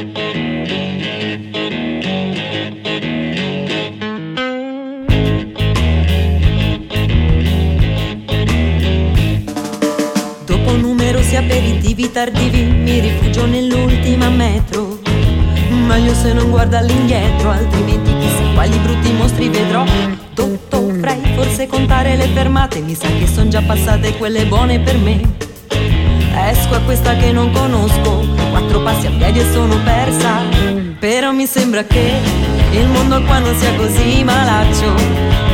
Dopo numerosi aperitivi tardivi mi rifugio nell'ultima metro. Meglio se non guarda all'indietro, altrimenti chissà quali brutti mostri vedrò. Dovrei forse contare le fermate, mi sa che son già passate quelle buone per me. Esco a questa che non conosco, quattro passi a piedi e sono persa. Però mi sembra che il mondo qua non sia così malaccio.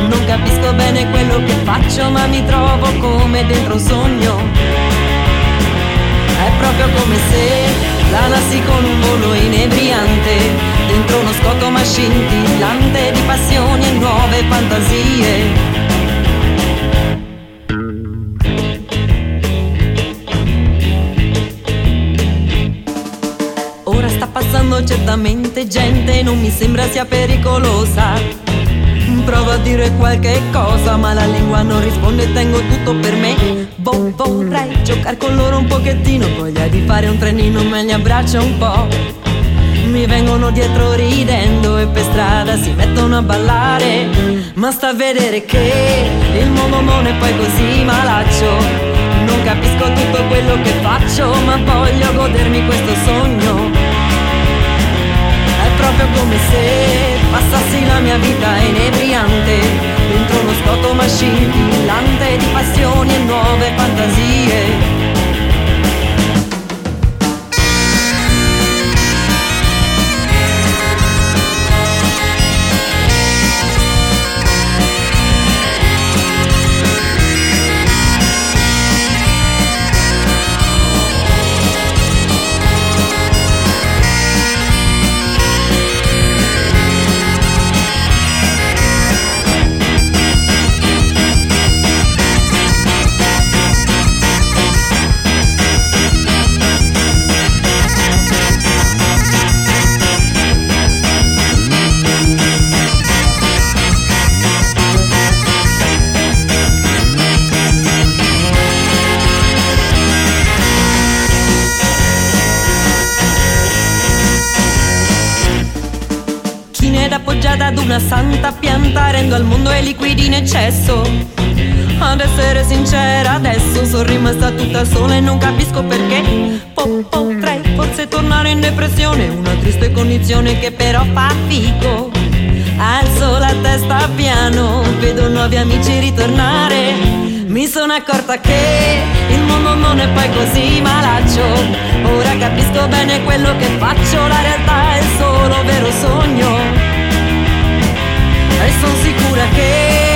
Non capisco bene quello che faccio, ma mi trovo come dentro un sogno. È proprio come se planassi con un volo inebriante Dentro uno scotto ma scintillante di passioni e nuove fantasie certamente gente, non mi sembra sia pericolosa. Provo a dire qualche cosa ma la lingua non risponde tengo tutto per me. Boh, vorrei giocare con loro un pochettino Voglia di fare un trenino me li abbraccia un po' Mi vengono dietro ridendo e per strada si mettono a ballare. Ma sta a vedere che il non è poi così malaccio. Non capisco tutto quello che faccio ma voglio godermi questo sogno ad una santa pianta rendo al mondo i liquidi in eccesso. Ad essere sincera adesso sono rimasta tutta sola e non capisco perché. Po- Potrei forse tornare in depressione Una triste condizione che però fa figo Alzo la testa piano Vedo nuovi amici ritornare. Mi sono accorta che il mondo non è poi così malaccio. Ora capisco bene quello che faccio La realtà è solo vero sogno e sono sicura che